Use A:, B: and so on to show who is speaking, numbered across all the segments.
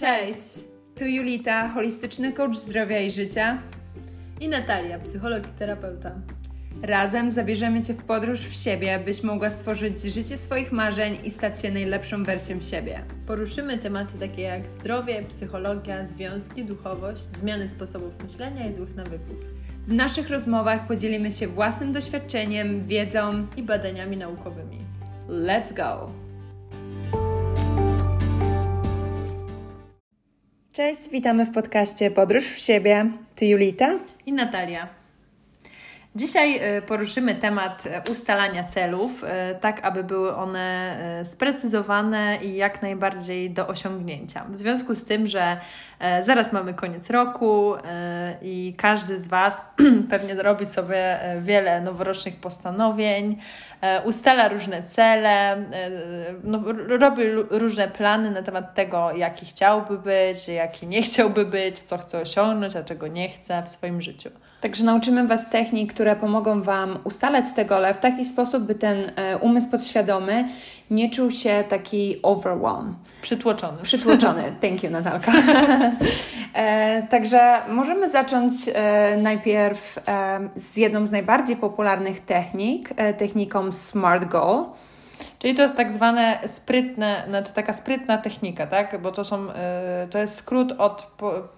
A: Cześć!
B: Tu Julita, holistyczny coach zdrowia i życia.
A: I Natalia, psycholog i terapeuta.
B: Razem zabierzemy Cię w podróż w siebie, byś mogła stworzyć życie swoich marzeń i stać się najlepszą wersją siebie.
A: Poruszymy tematy takie jak zdrowie, psychologia, związki, duchowość, zmiany sposobów myślenia i złych nawyków.
B: W naszych rozmowach podzielimy się własnym doświadczeniem, wiedzą
A: i badaniami naukowymi.
B: Let's go! Cześć, witamy w podcaście Podróż w siebie. Ty Julita
A: i Natalia. Dzisiaj y, poruszymy temat y, ustalania celów, y, tak aby były one sprecyzowane i jak najbardziej do osiągnięcia. W związku z tym, że zaraz mamy koniec roku i każdy z Was pewnie robi sobie wiele noworocznych postanowień, ustala różne cele, no, robi różne plany na temat tego, jaki chciałby być, jaki nie chciałby być, co chce osiągnąć, a czego nie chce w swoim życiu.
B: Także nauczymy Was technik, które pomogą Wam ustalać te gole w taki sposób, by ten e, umysł podświadomy nie czuł się taki overwhelm.
A: Przytłoczony.
B: Przytłoczony. Thank you, Natalka. e, także możemy zacząć e, najpierw e, z jedną z najbardziej popularnych technik, techniką SMART Goal.
A: Czyli to jest tak zwane sprytne, znaczy taka sprytna technika, tak? Bo to są, y, to jest skrót od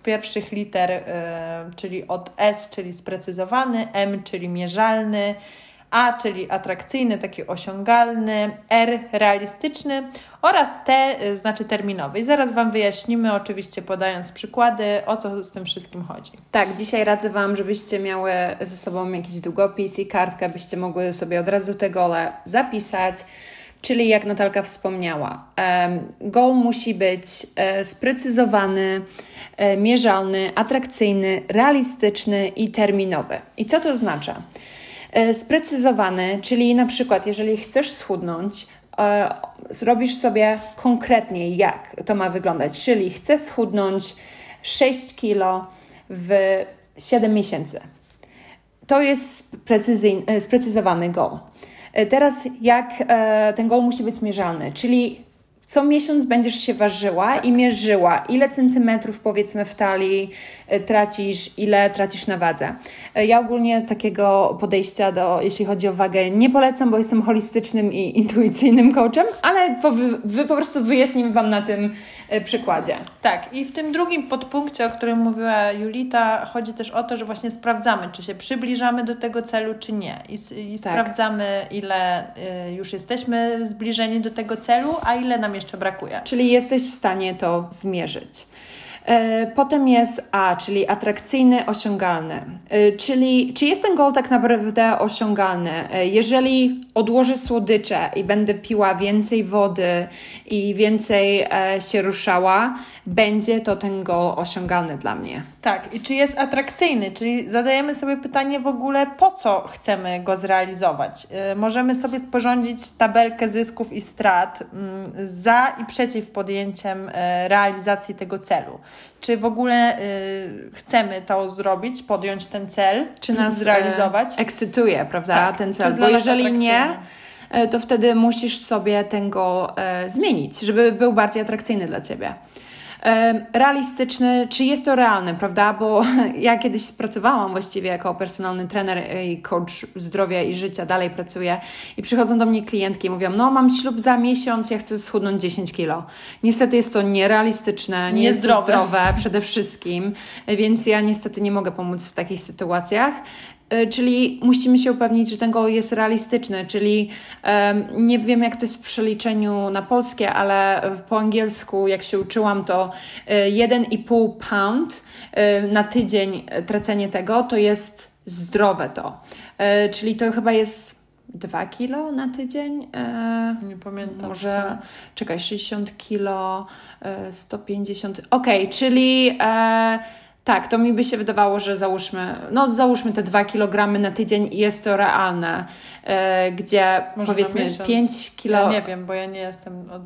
A: pierwszych liter, y, czyli od S, czyli sprecyzowany, M, czyli mierzalny, A, czyli atrakcyjny, taki osiągalny, R, realistyczny oraz T, y, znaczy terminowy. I zaraz Wam wyjaśnimy, oczywiście podając przykłady, o co z tym wszystkim chodzi.
B: Tak, dzisiaj radzę Wam, żebyście miały ze sobą jakiś długopis i kartkę, byście mogły sobie od razu te gole zapisać. Czyli jak Natalka wspomniała, goal musi być e, sprecyzowany, e, mierzalny, atrakcyjny, realistyczny i terminowy. I co to oznacza? E, sprecyzowany, czyli na przykład, jeżeli chcesz schudnąć, zrobisz sobie konkretnie, jak to ma wyglądać. Czyli chcę schudnąć 6 kilo w 7 miesięcy. To jest sprecyzowany goal. E, teraz jak e, ten goal musi być mierzalny, czyli co miesiąc będziesz się ważyła tak. i mierzyła, ile centymetrów powiedzmy w talii e, tracisz, ile tracisz na wadze. Ja ogólnie takiego podejścia do, jeśli chodzi o wagę, nie polecam, bo jestem holistycznym i intuicyjnym coachem, ale po, wy po prostu wyjaśnimy Wam na tym przykładzie.
A: Tak, i w tym drugim podpunkcie, o którym mówiła Julita, chodzi też o to, że właśnie sprawdzamy, czy się przybliżamy do tego celu, czy nie. I, i tak. sprawdzamy, ile y, już jesteśmy zbliżeni do tego celu, a ile nam jeszcze brakuje.
B: Czyli jesteś w stanie to zmierzyć. E, potem jest A, czyli atrakcyjny, osiągalny. E, czyli czy jest ten goal tak naprawdę osiągalny? E, jeżeli odłożę słodycze i będę piła więcej wody i więcej się ruszała, będzie to ten goal osiągalny dla mnie.
A: Tak, i czy jest atrakcyjny? Czyli zadajemy sobie pytanie w ogóle, po co chcemy go zrealizować? Możemy sobie sporządzić tabelkę zysków i strat mm, za i przeciw podjęciem realizacji tego celu czy w ogóle y, chcemy to zrobić, podjąć ten cel,
B: czy nas e, zrealizować. ekscytuje, prawda, tak, ten cel. Bo jeżeli nie, e, to wtedy musisz sobie tego e, zmienić, żeby był bardziej atrakcyjny dla ciebie realistyczny, czy jest to realne, prawda? Bo ja kiedyś pracowałam właściwie jako personalny trener i coach zdrowia i życia, dalej pracuję i przychodzą do mnie klientki i mówią, no mam ślub za miesiąc, ja chcę schudnąć 10 kilo. Niestety jest to nierealistyczne, niezdrowe zdrowe przede wszystkim, więc ja niestety nie mogę pomóc w takich sytuacjach. E, czyli musimy się upewnić, że ten goal jest realistyczny, czyli nie wiem jak to jest w przeliczeniu na polskie, ale po angielsku jak się uczyłam to 1,5 e, pound e, na tydzień tracenie tego to jest zdrowe to. Czyli to chyba jest 2 kilo na tydzień.
A: Nie pamiętam.
B: Może, co? czekaj, 60 kilo, 150. Okej, okay, czyli tak, to mi by się wydawało, że załóżmy, no załóżmy te 2 kg na tydzień i jest to realne, e, gdzie Może powiedzmy 5 kilo.
A: Ja nie wiem, bo ja nie jestem od,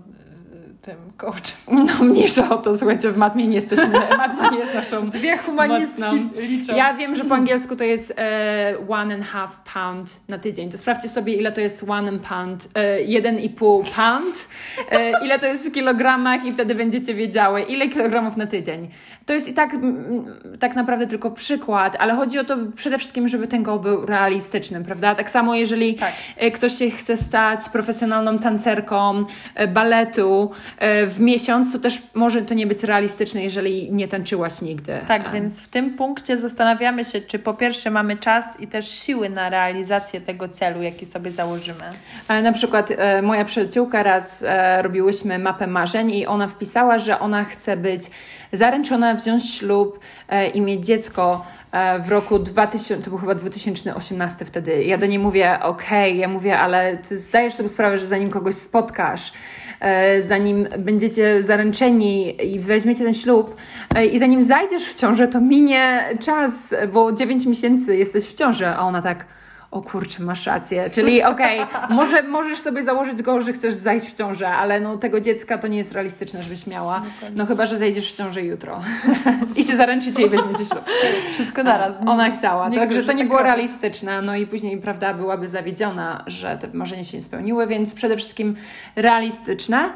A: tym coachem.
B: No mniejsza o to, słuchajcie, w matmie nie jesteśmy, matma nie jest naszą
A: Dwie humanistki liczą.
B: Ja wiem, że po angielsku to jest e, one and half pound na tydzień. To sprawdźcie sobie, ile to jest one and pound, e, jeden i pół pound, e, ile to jest w kilogramach i wtedy będziecie wiedziały, ile kilogramów na tydzień. To jest i tak, tak naprawdę tylko przykład, ale chodzi o to przede wszystkim, żeby ten goal był realistyczny, prawda? Tak samo jeżeli tak. Ktoś się chce stać profesjonalną tancerką baletu w miesiąc, to też może to nie być realistyczne, jeżeli nie tańczyłaś nigdy.
A: Tak, więc w tym punkcie zastanawiamy się, czy po pierwsze mamy czas i też siły na realizację tego celu, jaki sobie założymy.
B: Na przykład moja przyjaciółka raz robiłyśmy mapę marzeń i ona wpisała, że ona chce być zaręczona, wziąć ślub e, i mieć dziecko e, w roku 2000, to był chyba 2018 wtedy. Ja do niej mówię, okej, okay. ja mówię, ale ty zdajesz sobie sprawę, że zanim kogoś spotkasz, e, zanim będziecie zaręczeni i weźmiecie ten ślub i zanim zajdziesz w ciążę, to minie czas, bo 9 miesięcy jesteś w ciąży, a ona tak o kurczę, masz rację. Czyli okej, okay, może możesz sobie założyć go, że chcesz zajść w ciążę, ale no tego dziecka to nie jest realistyczne, żebyś miała. No chyba, że zejdziesz w ciążę jutro. I się zaręczycie i weźmiecie ślub.
A: Wszystko naraz.
B: Ona chciała, także to nie tak było realistyczne. No i później, prawda, byłaby zawiedziona, że te marzenia się nie spełniły, więc przede wszystkim realistyczne.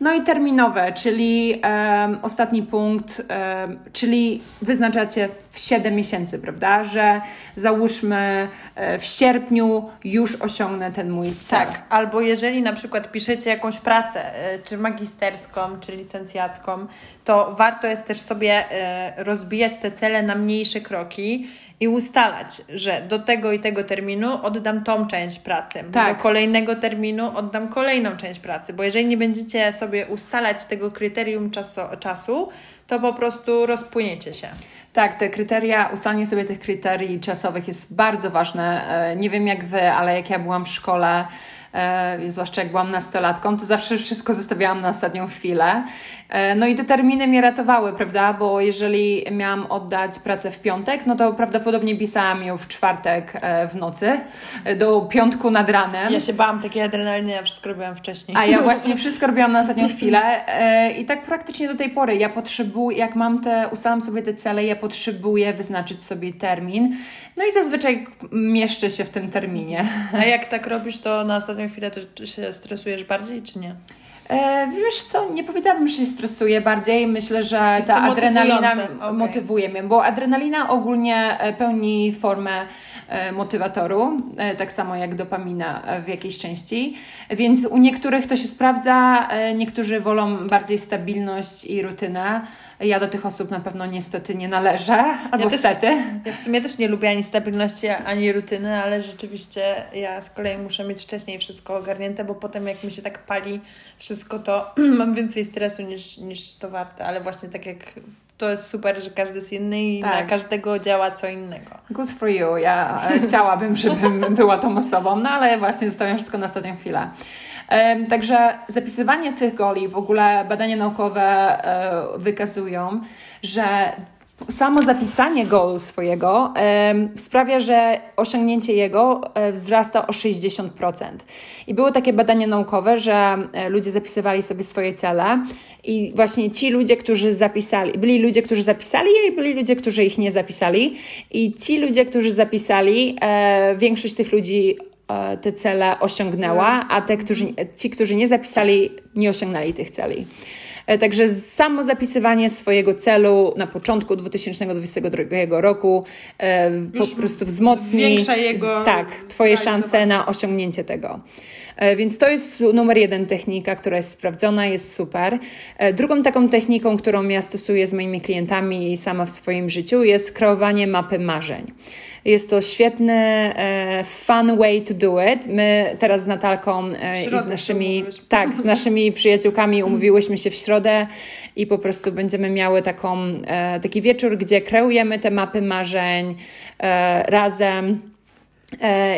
B: No i terminowe, czyli um, ostatni punkt, um, czyli wyznaczacie w 7 miesięcy, prawda? Że załóżmy e, w sierpniu już osiągnę ten mój cel. Tak,
A: albo jeżeli na przykład piszecie jakąś pracę, e, czy magisterską, czy licencjacką, to warto jest też sobie e, rozbijać te cele na mniejsze kroki i ustalać, że do tego i tego terminu oddam tą część pracy, tak. do kolejnego terminu oddam kolejną część pracy, bo jeżeli nie będziecie sobie ustalać tego kryterium czasu, czasu to po prostu rozpłyniecie się.
B: Tak, te kryteria, ustalenie sobie tych kryterii czasowych jest bardzo ważne. E, nie wiem jak wy, ale jak ja byłam w szkole, e, zwłaszcza jak byłam nastolatką, to zawsze wszystko zostawiałam na ostatnią chwilę. E, no i te terminy mnie ratowały, prawda? Bo jeżeli miałam oddać pracę w piątek, no to prawdopodobnie pisałam ją w czwartek w nocy, do piątku nad ranem.
A: Ja się bałam takiej adrenaliny, ja wszystko robiłam wcześniej.
B: A ja właśnie wszystko robiłam na ostatnią chwilę i tak praktycznie do tej pory. Ja potrzebuję, jak mam te, ustalam sobie te cele, ja potrzebuję wyznaczyć sobie termin. No i zazwyczaj mieszczę się w tym terminie.
A: A jak tak robisz, to na ostatnią chwilę to się stresujesz bardziej, czy nie?
B: E, wiesz co, nie powiedziałabym, że się stresuję bardziej. Myślę, że Jest ta adrenalina okay. motywuje mnie, bo adrenalina ogólnie e, pełni formę e, motywatoru, tak samo jak dopamina w jakiejś części. Więc u niektórych to się sprawdza, niektórzy wolą bardziej stabilność i rutynę. Ja do tych osób na pewno niestety nie należę, albo ja stety.
A: Ja w sumie też nie lubię ani stabilności, ani rutyny, ale rzeczywiście ja z kolei muszę mieć wcześniej wszystko ogarnięte, bo potem jak mi się tak pali wszystko, to mam więcej stresu niż, niż to warte, ale właśnie tak jak to jest super, że każdy jest inny i tak. na każdego działa co innego.
B: Good for you. Ja chciałabym, żebym była tą osobą, no ale właśnie zostawiam wszystko na ostatnią chwilę. Także zapisywanie tych goli, w ogóle badania naukowe e, wykazują, że samo zapisanie goalu swojego sprawia, że osiągnięcie jego e, wzrasta o 60%. I były takie badania naukowe, że e, ludzie zapisywali sobie swoje cele i właśnie ci ludzie, którzy zapisali, byli ludzie, którzy zapisali je i byli ludzie, którzy ich nie zapisali. I ci ludzie, którzy zapisali, większość tych ludzi te cele osiągnęła, a te, którzy, ci, którzy nie zapisali, nie osiągnęli tych celi. E, także samo zapisywanie swojego celu na początku 2022 roku e, po prostu wzmocni jego tak, Twoje szanse na osiągnięcie tego. E, więc to jest numer jeden technika, która jest sprawdzona, jest super. E, drugą taką techniką, którą ja stosuję z moimi klientami i sama w swoim życiu, jest kreowanie mapy marzeń. Jest to świetny, e, fun way to do it. My teraz z Natalką i z naszymi, tak, z naszymi przyjaciółkami umówiłyśmy się w środę i po prostu będziemy miały taką, taki wieczór, gdzie kreujemy te mapy marzeń razem.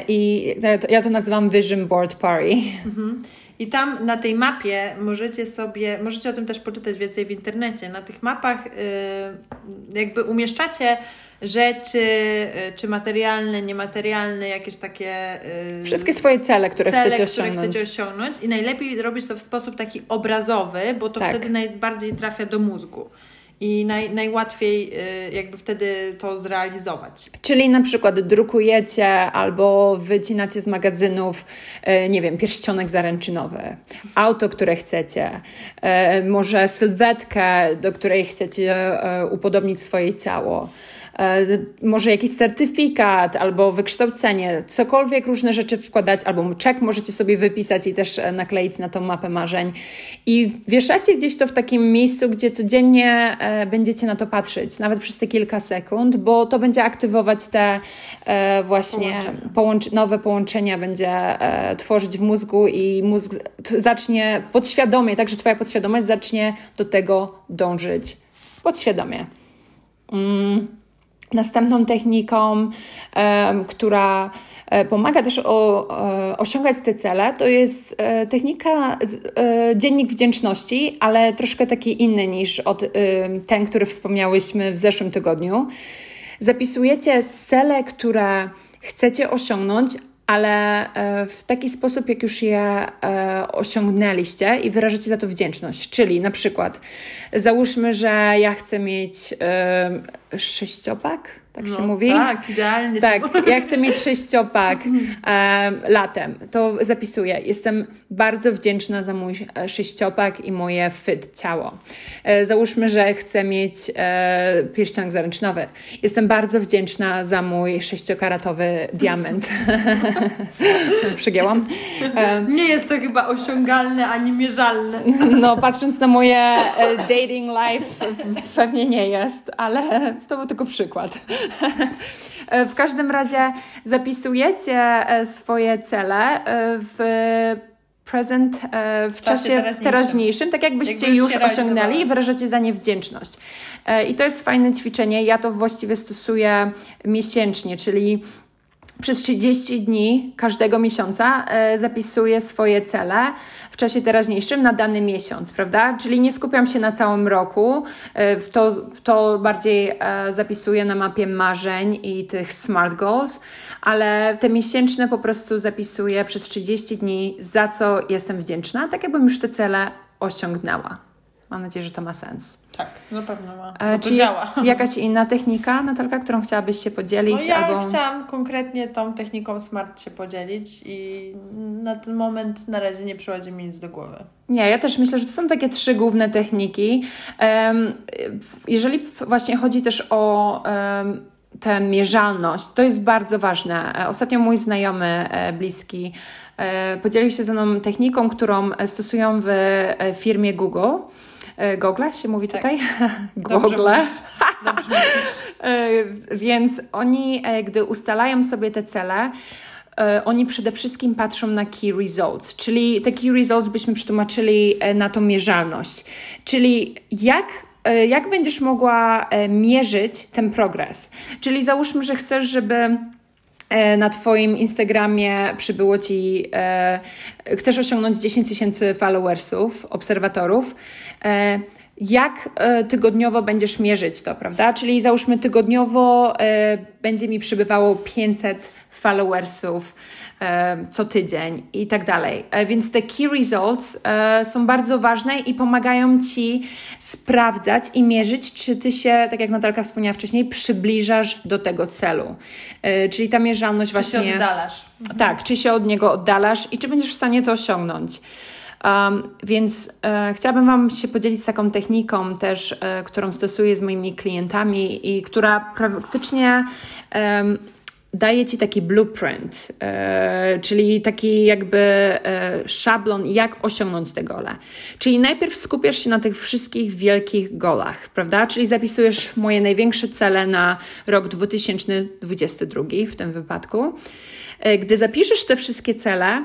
B: I ja to nazywam Vision Board Party. Mhm.
A: I tam na tej mapie możecie sobie, możecie o tym też poczytać więcej w internecie. Na tych mapach y, jakby umieszczacie rzeczy, y, czy materialne, niematerialne, jakieś takie.
B: Wszystkie swoje cele, które cele, chcecie osiągnąć.
A: Które chcecie osiągnąć. I najlepiej robić to w sposób taki obrazowy, bo to tak. wtedy najbardziej trafia do mózgu i naj, najłatwiej y, jakby wtedy to zrealizować.
B: Czyli na przykład drukujecie albo wycinacie z magazynów, y, nie wiem, pierścionek zaręczynowy, auto, które chcecie, y, może sylwetkę, do której chcecie upodobnić swoje ciało. E, może jakiś certyfikat albo wykształcenie, cokolwiek różne rzeczy wkładać, albo czek możecie sobie wypisać i też e, nakleić na tą mapę marzeń. I wieszacie gdzieś to w takim miejscu, gdzie codziennie e, będziecie na to patrzeć, nawet przez te kilka sekund, bo to będzie aktywować te właśnie nowe połączenia, będzie tworzyć w mózgu i mózg zacznie podświadomie, także Twoja podświadomość zacznie do tego dążyć podświadomie. Mm. Następną techniką, która e, pomaga też o, e, osiągać te cele, to jest e, technika dziennik wdzięczności, ale troszkę taki inny niż od, ten, który wspomniałyśmy w zeszłym tygodniu. Zapisujecie cele, które chcecie osiągnąć, ale w taki sposób, jak już je osiągnęliście i wyrażacie za to wdzięczność. Czyli na przykład załóżmy, że ja chcę mieć sześciopak, tak no, się mówi?
A: Tak, idealnie.
B: Tak, ja chcę mieć sześciopak e, latem. To zapisuję. Jestem bardzo wdzięczna za mój e, sześciopak i moje fit ciało. E, załóżmy, że chcę mieć e, pierścionek zaręczynowy. Jestem bardzo wdzięczna za mój sześciokaratowy diament. Przygięłam?
A: E, Nie jest to chyba osiągalne ani mierzalne.
B: no, patrząc na moje e, dating life, pewnie nie jest, ale to był tylko przykład. w każdym razie zapisujecie e, swoje cele e, w present e, w, w czasie, teraźniejszym. teraźniejszym, tak jakbyście Jakby już osiągnęli i wyrażacie za nie wdzięczność. I to jest fajne ćwiczenie. Ja to właściwie stosuję miesięcznie, czyli przez 30 dni każdego miesiąca e, zapisuję swoje cele w czasie teraźniejszym na dany miesiąc, prawda? Czyli nie skupiam się na całym roku, e, to, to bardziej e, zapisuję na mapie marzeń i tych smart goals, ale te miesięczne po prostu zapisuję przez 30 dni, za co jestem wdzięczna, tak jakbym już te cele osiągnęła. Mam nadzieję, że to ma sens.
A: Tak, na pewno ma. E, czy
B: działa. jest jakaś inna technika, Natalka, którą chciałabyś się podzielić?
A: No ja albo... chciałam konkretnie tą techniką SMART się podzielić i na ten moment na razie nie przychodzi mi nic do głowy.
B: Nie, ja też myślę, że to są takie trzy główne techniki. Jeżeli właśnie chodzi też o tę mierzalność, to jest bardzo ważne. E, ostatnio mój znajomy, e, bliski, podzielił się ze mną techniką, którą stosują w firmie Google. E, Google się mówi tak. tutaj? Google. E, więc oni, e, gdy ustalają sobie te cele, oni przede wszystkim patrzą na key results, czyli te key results byśmy przetłumaczyli na tą mierzalność. Czyli jak jak będziesz mogła mierzyć ten progres? Czyli załóżmy, że chcesz, żeby na Twoim Instagramie przybyło Ci, e, chcesz osiągnąć 10 tysięcy followersów, obserwatorów, e, jak e, tygodniowo będziesz mierzyć to, prawda? Czyli załóżmy tygodniowo e, będzie mi przybywało 500 followersów co tydzień i tak dalej. E, więc te key results e, są bardzo ważne i pomagają Ci sprawdzać i mierzyć, czy Ty się, tak jak Natalka wspomniała wcześniej, przybliżasz do tego celu. E, czyli ta mierzalność
A: czy
B: właśnie...
A: Czy się oddalasz.
B: Tak, czy się od niego oddalasz i czy będziesz w stanie to osiągnąć. Um, więc e, chciałabym Wam się podzielić z taką techniką też, e, którą stosuję z moimi klientami i która praktycznie daje ci taki blueprint, e, czyli taki jakby e, szablon, jak osiągnąć te gole. Czyli najpierw skupiasz się na tych wszystkich wielkich golach, prawda? Czyli zapisujesz moje największe cele na rok 2022 w tym wypadku. E, gdy zapiszesz te wszystkie cele,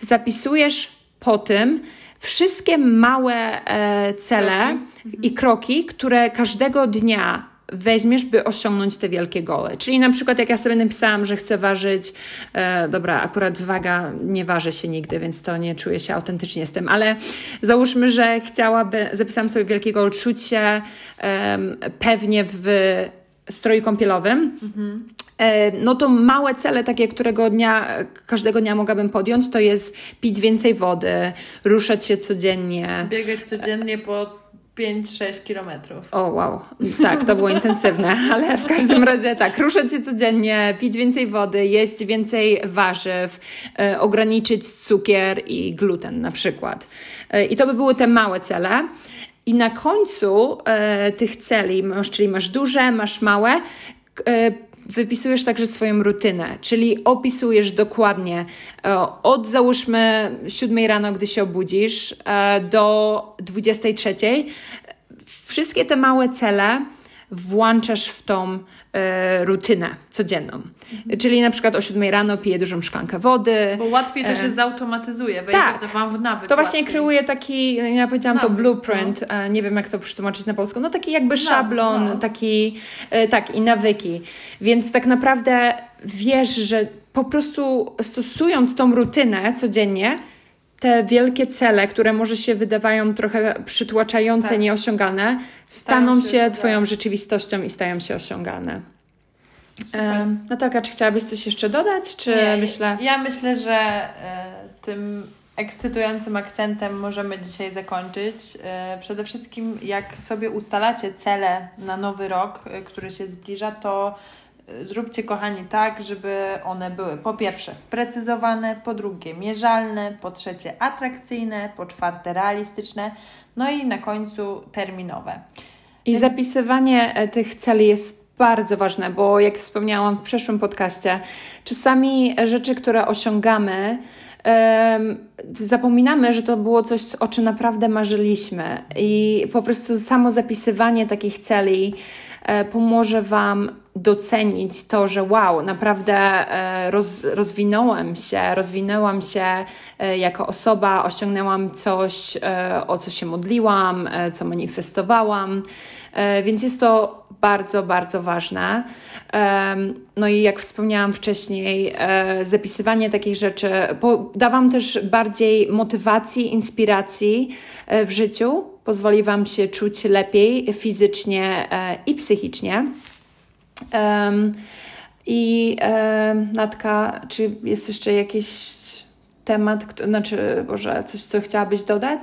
B: zapisujesz po tym wszystkie małe e, cele i kroki, które każdego dnia weźmiesz, by osiągnąć te wielkie gole. Czyli na przykład jak ja sobie napisałam, że chcę ważyć, e, dobra, akurat waga nie waży się nigdy, więc to nie czuję się autentycznie z tym, ale załóżmy, że chciałaby, zapisałam sobie wielki gol, czuć się e, pewnie w stroju kąpielowym. Mhm. No to małe cele, takie którego dnia, każdego dnia mogłabym podjąć, to jest pić więcej wody, ruszać się codziennie.
A: Biegać codziennie po 5-6 kilometrów.
B: O, wow. Tak, to było intensywne, ale w każdym razie tak, ruszać się codziennie, pić więcej wody, jeść więcej warzyw, e, ograniczyć cukier i gluten na przykład. E, I to by były te małe cele. I na końcu e, tych celi, masz, czyli masz duże, masz małe, e, wypisujesz także swoją rutynę, czyli opisujesz dokładnie e, od załóżmy 7 rano, gdy się obudzisz, e, do 23. Wszystkie te małe cele włączasz w tą e, rutynę codzienną. Mhm. Czyli na przykład o 7 rano piję dużą szklankę wody.
A: Bo łatwiej to się zautomatyzuje, wejdzie tak. Wam w nawyk.
B: To właśnie łatwiej. kreuje taki, ja powiedziałam nawyk, to blueprint, no. nie wiem jak to przetłumaczyć na polsku, no taki jakby szablon, no. taki, e, tak i nawyki. Więc tak naprawdę wiesz, że po prostu stosując tą rutynę codziennie, te wielkie cele, które może się wydawają trochę przytłaczające, tak. nieosiągalne, staną się, się Twoją rzeczywistością i stają się osiągalne. Um, Natalka, czy chciałabyś coś jeszcze dodać? Czy
A: Nie, myślę... Ja myślę, że e, tym ekscytującym akcentem możemy dzisiaj zakończyć. E, przede wszystkim, jak sobie ustalacie cele na nowy rok, e, który się zbliża, to zróbcie, kochani, tak, żeby one były po pierwsze sprecyzowane, po drugie mierzalne, po trzecie atrakcyjne, po czwarte realistyczne, no i na końcu terminowe.
B: I zapisywanie e, tych celi jest bardzo ważne, bo jak wspomniałam w przeszłym podcaście, czasami rzeczy, które osiągamy, zapominamy, że to było coś, o czym naprawdę marzyliśmy. I po prostu samo zapisywanie takich celi e, pomoże Wam docenić to, że wow, naprawdę e, roz, rozwinąłem się, rozwinęłam się e, jako osoba, osiągnęłam coś, o co się modliłam, co manifestowałam. Więc jest to bardzo, bardzo ważne. No i jak wspomniałam wcześniej, zapisywanie takich rzeczy da Wam też bardziej motywacji, inspiracji w życiu, pozwoli Wam się czuć lepiej fizycznie i psychicznie. I Natka, czy jest jeszcze jakiś temat, znaczy, Boże, coś, co chciałabyś dodać?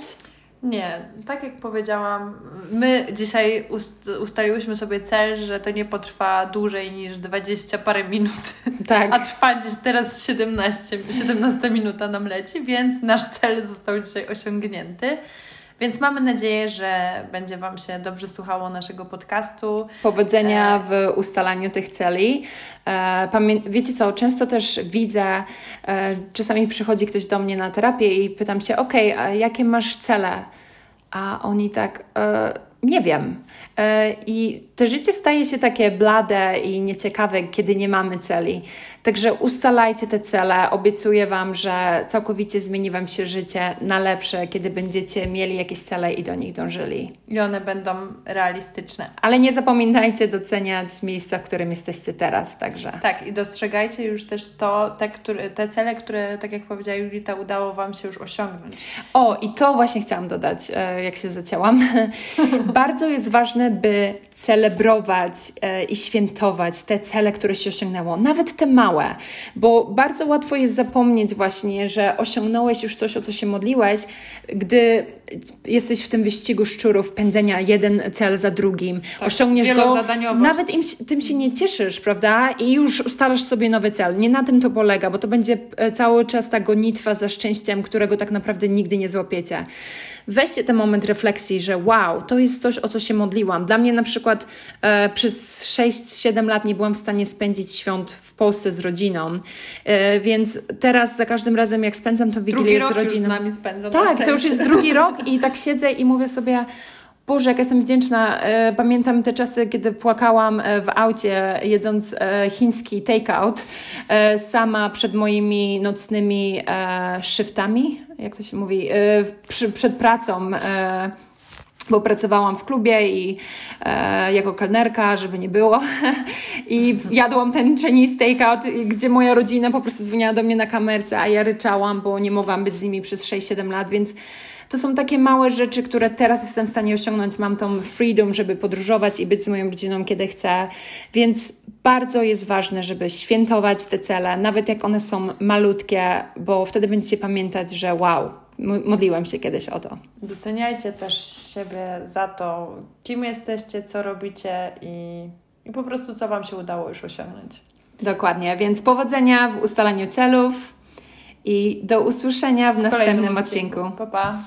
A: Nie, tak jak powiedziałam, my dzisiaj ust ustaliłyśmy sobie cel, że to nie potrwa dłużej niż 20 parę minut, tak. a trwa dziś teraz 17, 17 minuta nam leci, więc nasz cel został dzisiaj osiągnięty. Więc mamy nadzieję, że będzie Wam się dobrze słuchało naszego podcastu.
B: Powodzenia e, w ustalaniu tych celi. E, wiecie co, często też widzę, e, czasami przychodzi ktoś do mnie na terapię i pytam się, ok, a jakie masz cele? A oni tak, nie wiem. I to życie staje się takie blade i nieciekawe, kiedy nie mamy celi. Także ustalajcie te cele. Obiecuję Wam, że całkowicie zmieni Wam się życie na lepsze, kiedy będziecie mieli jakieś cele i do nich dążyli.
A: I one będą realistyczne.
B: Ale nie zapominajcie doceniać miejsca, w którym jesteście teraz także.
A: Tak, i dostrzegajcie już też to, te, które, te cele, które, tak jak powiedziała Julita, udało Wam się już osiągnąć.
B: O, i to właśnie chciałam dodać, e, jak się zacięłam. Bardzo jest ważne, by celebrować e, i świętować te cele, które się osiągnęło, nawet te małe małe, bo bardzo łatwo jest zapomnieć właśnie, że osiągnąłeś już coś, o co się modliłeś, gdy jesteś w tym wyścigu szczurów, pędzenia jeden cel za drugim, tak, osiągniesz go, nawet im, tym się nie cieszysz, prawda? I już ustalasz sobie nowy cel. Nie na tym to polega, bo to będzie e, cały czas ta gonitwa za szczęściem, którego tak naprawdę nigdy nie złapiecie weźcie ten moment refleksji, że wow, to jest coś, o co się modliłam. Dla mnie na przykład e, przez 6-7 lat nie byłam w stanie spędzić świąt w Polsce z rodziną, e, więc teraz za każdym razem, jak spędzam to Wigilię z rodziną... Już z
A: nami spędzam.
B: Tak, to już jest drugi rok i tak siedzę i mówię sobie Boże, jak jestem wdzięczna. E, pamiętam te czasy, kiedy płakałam e, w aucie, jedząc chiński takeout, sama przed moimi nocnymi shiftami, jak to się mówi, przed pracą bo pracowałam w klubie i e, jako kelnerka, żeby nie było. I jadłam ten Chinese takeout, gdzie moja rodzina po prostu dzwoniła do mnie na kamerce, a ja ryczałam, bo nie mogłam być z nimi przez 6-7 lat, więc to są takie małe rzeczy, które teraz jestem w stanie osiągnąć. Mam tą freedom, żeby podróżować i być z moją rodziną, kiedy chcę. Więc bardzo jest ważne, żeby świętować te cele, nawet jak one są malutkie, bo wtedy będziecie pamiętać, że wow, modliłem się kiedyś o to.
A: Doceniajcie też siebie za to, kim jesteście, co robicie i, i po prostu co Wam się udało już osiągnąć.
B: Dokładnie, więc powodzenia w ustalaniu celów i do usłyszenia w, w następnym odcinku.
A: odcinku. Pa, pa.